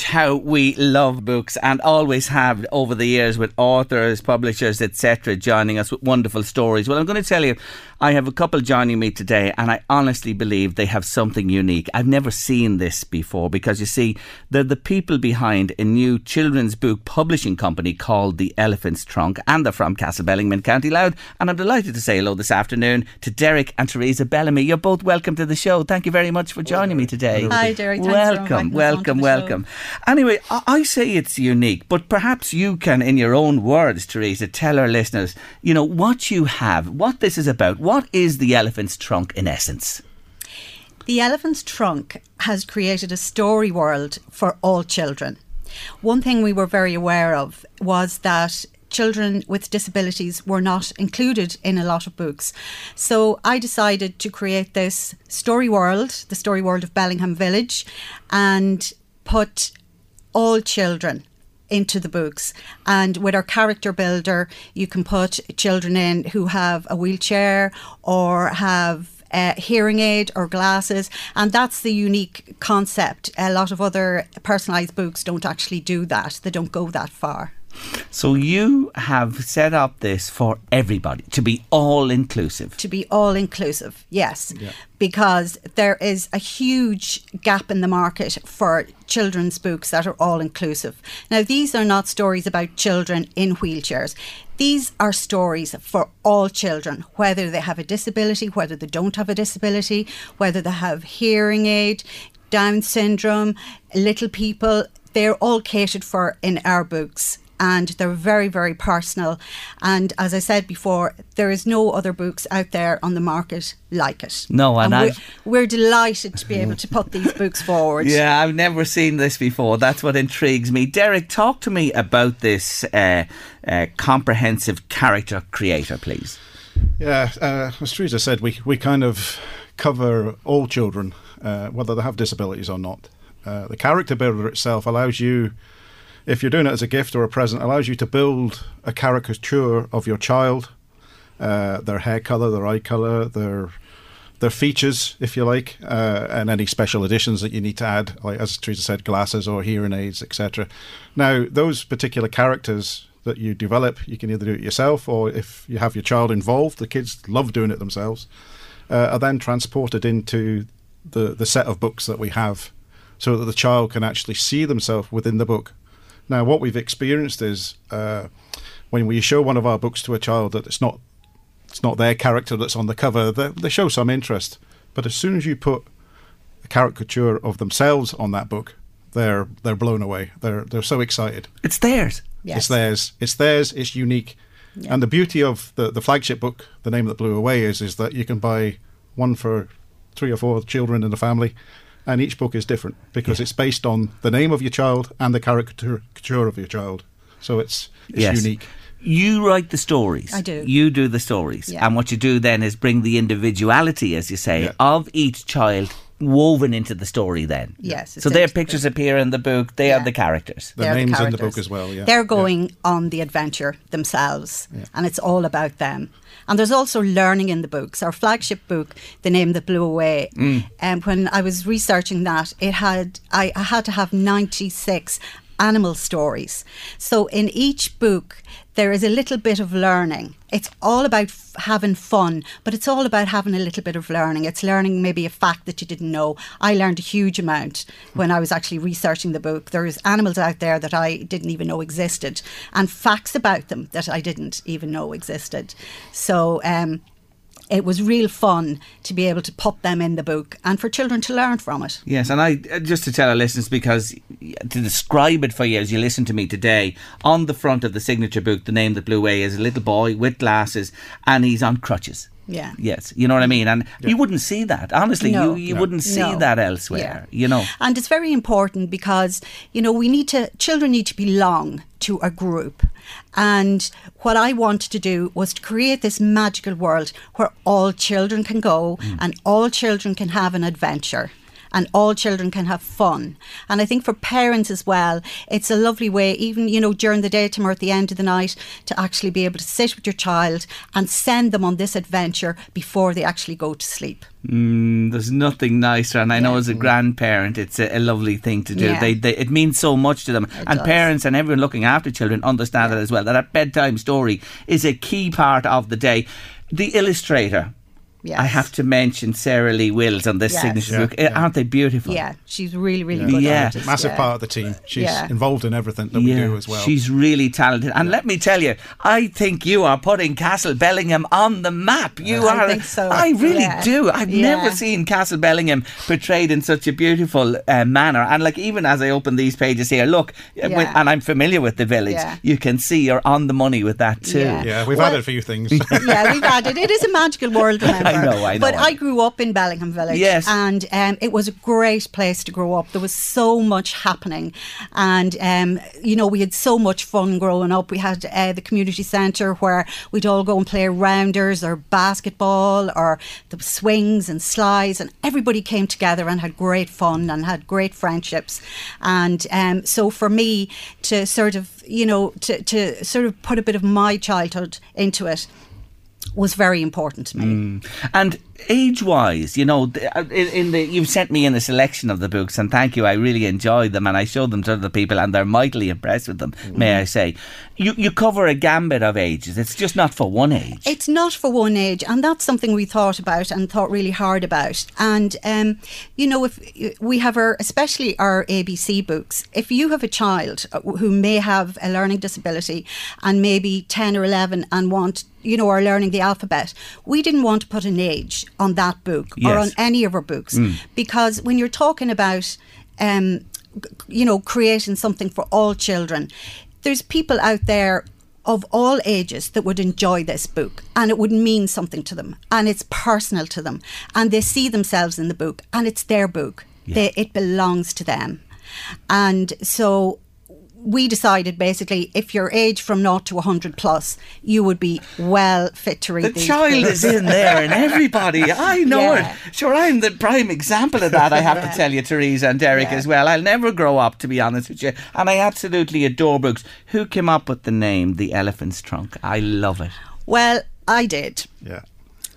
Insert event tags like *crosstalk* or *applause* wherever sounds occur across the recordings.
How we love books and always have over the years with authors, publishers, etc., joining us with wonderful stories. Well, I'm going to tell you, I have a couple joining me today, and I honestly believe they have something unique. I've never seen this before because you see, they're the people behind a new children's book publishing company called The Elephant's Trunk, and they're from Castlebellingham, County Louth. And I'm delighted to say hello this afternoon to Derek and Teresa Bellamy. You're both welcome to the show. Thank you very much for joining me today. Hi, Derek. Welcome, welcome, welcome. Anyway, I, I say it's unique, but perhaps you can, in your own words, Teresa, tell our listeners, you know, what you have, what this is about. What is the elephant's trunk in essence? The Elephant's Trunk has created a story world for all children. One thing we were very aware of was that children with disabilities were not included in a lot of books. So I decided to create this story world, the story world of Bellingham Village, and put all children into the books. And with our character builder, you can put children in who have a wheelchair or have uh, hearing aid or glasses, and that's the unique concept. A lot of other personalised books don't actually do that, they don't go that far. So you have set up this for everybody to be all inclusive. To be all inclusive, yes. Yeah. Because there is a huge gap in the market for children's books that are all inclusive. Now, these are not stories about children in wheelchairs. These are stories for all children, whether they have a disability, whether they don't have a disability, whether they have hearing aid, Down syndrome, little people. They're all catered for in our books and they're very, very personal. And as I said before, there is no other books out there on the market like it. No, and, and we're, we're, delighted to be able to put these books *laughs* forward. Yeah, I've never seen this before. That's what intrigues me. Derek, talk to me about this uh, uh, comprehensive character creator, please. Yeah, uh, as Teresa said, we, we kind of cover all children, uh, whether they have disabilities or not. Uh, the character builder itself allows you if you're doing it as a gift or a present, allows you to build a caricature of your child, uh, their hair color, their eye color, their their features, if you like, uh, and any special additions that you need to add, like as Teresa said, glasses or hearing aids, etc. Now, those particular characters that you develop. You can either do it yourself, or if you have your child involved, the kids love doing it themselves. Uh, are then transported into the the set of books that we have, so that the child can actually see themselves within the book. Now, what we've experienced is uh, when we show one of our books to a child that it's not it's not their character that's on the cover, they, they show some interest. But as soon as you put a caricature of themselves on that book, they're they're blown away. They're they're so excited. It's theirs. Yes. It's theirs. It's theirs. It's unique. And the beauty of the, the flagship book, the name that blew away, is is that you can buy one for three or four children in the family, and each book is different because it's based on the name of your child and the caricature of your child. So it's it's Yes. unique. You write the stories. I do. You do the stories. Yeah. And what you do then is bring the individuality, as you say, Yeah. of each child woven into the story then. Yes, So their into the pictures appear in the book. They are the characters. The They're names in the book as well. Yeah, They're Yeah. going on the adventure themselves, and it's all about them. And there's also learning in the books. Our flagship book, The Name That Blew Away, Mm. and when I was researching that, it had I, I had to have 96 animal stories. So in each book, there is a little bit of learning. It's all about f- having fun, but it's all about having a little bit of learning. It's learning maybe a fact that you didn't know. I learned a huge amount when I was actually researching the book. There's animals out there that I didn't even know existed, and facts about them that I didn't even know existed. So, um, it was real fun to be able to put them in the book and for children to learn from it. Yes, and I uh, just to tell our listeners because to describe it for you as you listen to me today, on the front of the signature book, the name that blew away is a little boy with glasses, and he's on crutches. Yeah. Yes, you know what I mean, and you wouldn't see that. Honestly, No. you you No. wouldn't see No. that elsewhere. Yeah. You know. And it's very important because, you know, we need to, children need to belong to a group. And what I wanted to do was to create this magical world where all children can go mm. and all children can have an adventure. And all children can have fun. And I think for parents as well, it's a lovely way, even, you know, during the daytime or at the end of the night, to actually be able to sit with your child and send them on this adventure before they actually go to sleep. Mm, there's nothing nicer, and I know Yeah. as a grandparent, it's a, a lovely thing to do. Yeah. They, they, it means so much to them, and does. parents and everyone looking after children understand that as well. That a bedtime story is a key part of the day. The illustrator. Yes. I have to mention Sarah Lee Wills on this Yes. signature Yeah, book. Eh, Aren't they beautiful? Yeah, she's really, really good. Yeah. artist, Massive yeah. part of the team. She's Yeah. involved in everything that we do as well. She's really talented. And let me tell you, I think you are putting Castle Bellingham on the map. You I are. think so. I really Yeah. do. I've Yeah. never seen Castle Bellingham portrayed in such a beautiful uh, manner. And like even as I open these pages here, look, uh, Yeah. when- and I'm familiar with the village, Yeah. you can see you're on the money with that too. Yeah. yeah, we've Well- added a few things. *laughs* yeah, we've added. It is a magical world, *laughs* remember? I know, I know, But I grew up in Bellingham Village. Yes. And um, it was a great place to grow up. There was so much happening. And, um, you know, we had so much fun growing up. We had uh, the community centre where we'd all go and play rounders or basketball or the swings and slides. And everybody came together and had great fun and had great friendships. And um, so for me to sort of, you know, to, to sort of put a bit of my childhood into it was very important to me. Mm. And age-wise, you know, uh, in, in the you've sent me in a selection of the books, and thank you. I really enjoyed them, and I showed them to other people, and they're mightily impressed with them. May I say? You you cover a gambit of ages. It's just not for one age. It's not for one age, and that's something we thought about and thought really hard about. And um, you know, if we have our, especially our ABC books, if you have a child uh, who may have a learning disability and maybe ten or eleven and want you know, are learning the alphabet. We didn't want to put an age on that book or on any of her books because when you're talking about, um, you know, creating something for all children, there's people out there of all ages that would enjoy this book and it would mean something to them and it's personal to them and they see themselves in the book and it's their book. They, it belongs to them. And so we decided basically if your age from 0 to 100 plus, you would be well fit to read The these child books. is in there, and *laughs* everybody. I know Yeah. it. Sure, I'm the prime example of that. I have to tell you, Teresa and Derek Yeah. as well. I'll never grow up, to be honest with you, and I absolutely adore books. Who came up with the name The Elephant's Trunk? I love it. Well, I did. yeah.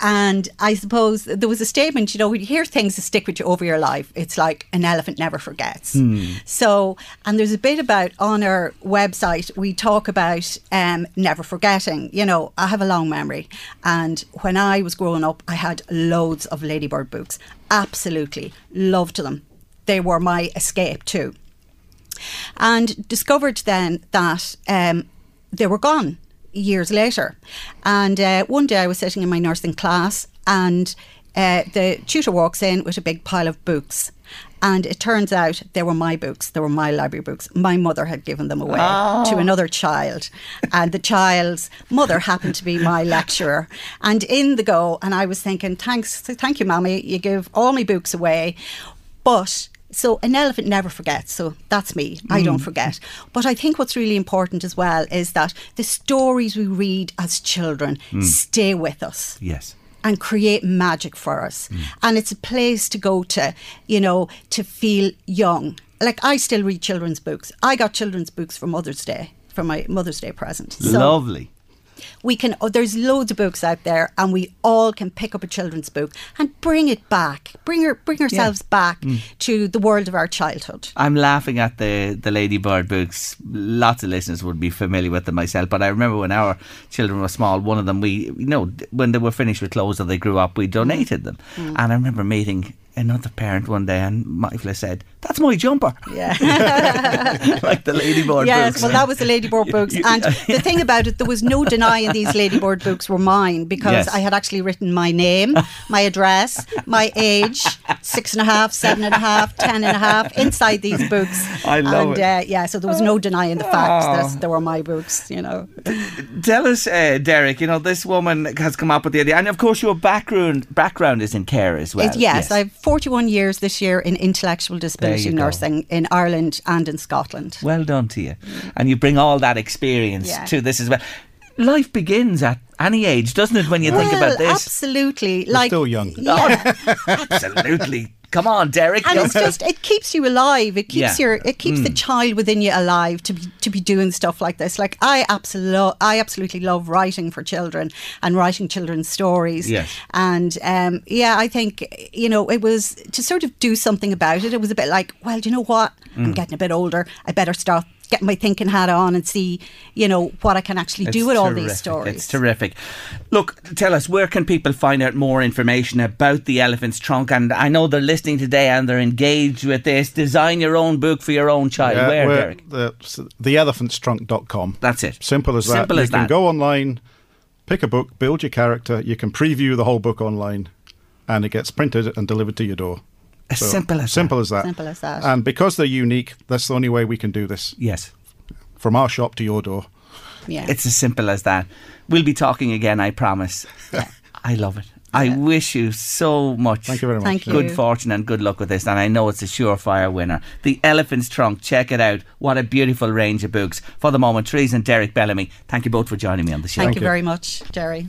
And I suppose there was a statement, you know, when you hear things that stick with you over your life, it's like an elephant never forgets. So, and there's a bit about on our website, we talk about um, never forgetting. You know, I have a long memory. And when I was growing up, I had loads of Ladybird books. Absolutely loved them. They were my escape too and discovered then that um, they were gone years later. And uh, one day I was sitting in my nursing class, and uh, the tutor walks in with a big pile of books. And it turns out they were my books. They were my library books. My mother had given them away to another child. And the child's mother happened to be my lecturer. And in the go, and I was thinking, thanks, thank you, Mammy. You give all my books away. But so an elephant never forgets. So that's me. I don't hmm. forget. But I think what's really important as well is that the stories we read as children hmm. stay with us Yes. and create magic for us. Hmm. And it's a place to go to, you know, to feel young. Like I still read children's books. I got children's books for Mother's Day, for my Mother's Day present. So Lovely. We can oh, there's loads of books out there and we all can pick up a children's book and bring it back. Bring her bring ourselves back to the world of our childhood. I'm laughing at the the Ladybird books. Lots of listeners would be familiar with them myself, but I remember when our children were small, one of them we you know when they were finished with clothes or they grew up, we donated them. Mm. And I remember meeting another parent one day, and my Mifla said, "That's my jumper," Yeah. *laughs* like the Ladybird books. yes, books. well, that was the Ladybird *laughs* books. And the thing about it, there was no denying these Ladybird books were mine because Yes. I had actually written my name, my address, my age, six and a half, seven and a half, ten and a half, inside these books. I love and, it. Uh, yeah, so there was no denying the fact that they were my books, you know. Tell us, uh, Derek. You know this woman has come up with the idea, and of course your background background is in care as well. It- yes, I have 41 years this year in intellectual disability you go. nursing in Ireland and in Scotland. Well done to you. And you bring all that experience Yeah. to this as well. Life begins at any age, doesn't it, when you think about this? absolutely. We're like still young. Yeah. *laughs* Absolutely. Come on, Derek. and it's just it keeps you alive. It keeps Yeah. Mm. your it keeps the child within you alive to be to be doing stuff like this. Like I absolutely I absolutely love writing for children and writing children's stories. Yes. And um, yeah, I think you know it was to sort of do something about it. It was a bit like, well, do you know what? Mm. I'm getting a bit older. I better start getting my thinking hat on and see you know what I can actually do It's with all these stories. It's terrific. Look, tell us, where can people find out more information about the elephant's trunk? And I know they're listening today and they're engaged with this. Design your own book for your own child. Yeah, where, we're- Derek? The, theelephantstrunk.com. That's it. Simple as that. Simple you as can that. go online, pick a book, build your character. You can preview the whole book online, and it gets printed and delivered to your door. As simple as simple that. as that. Simple as that. And because they're unique, that's the only way we can do this. Yes. From our shop to your door. yeah. It's as simple as that. We'll be talking again, I promise. I love it. I wish you so much. Thank you very much. Thank you. Good fortune and good luck with this, and I know it's a surefire winner. The Elephant's Trunk, check it out. What a beautiful range of books. For the moment, Teresa and Derek Bellamy, thank you both for joining me on the show. Thank you you. very much, Gerry.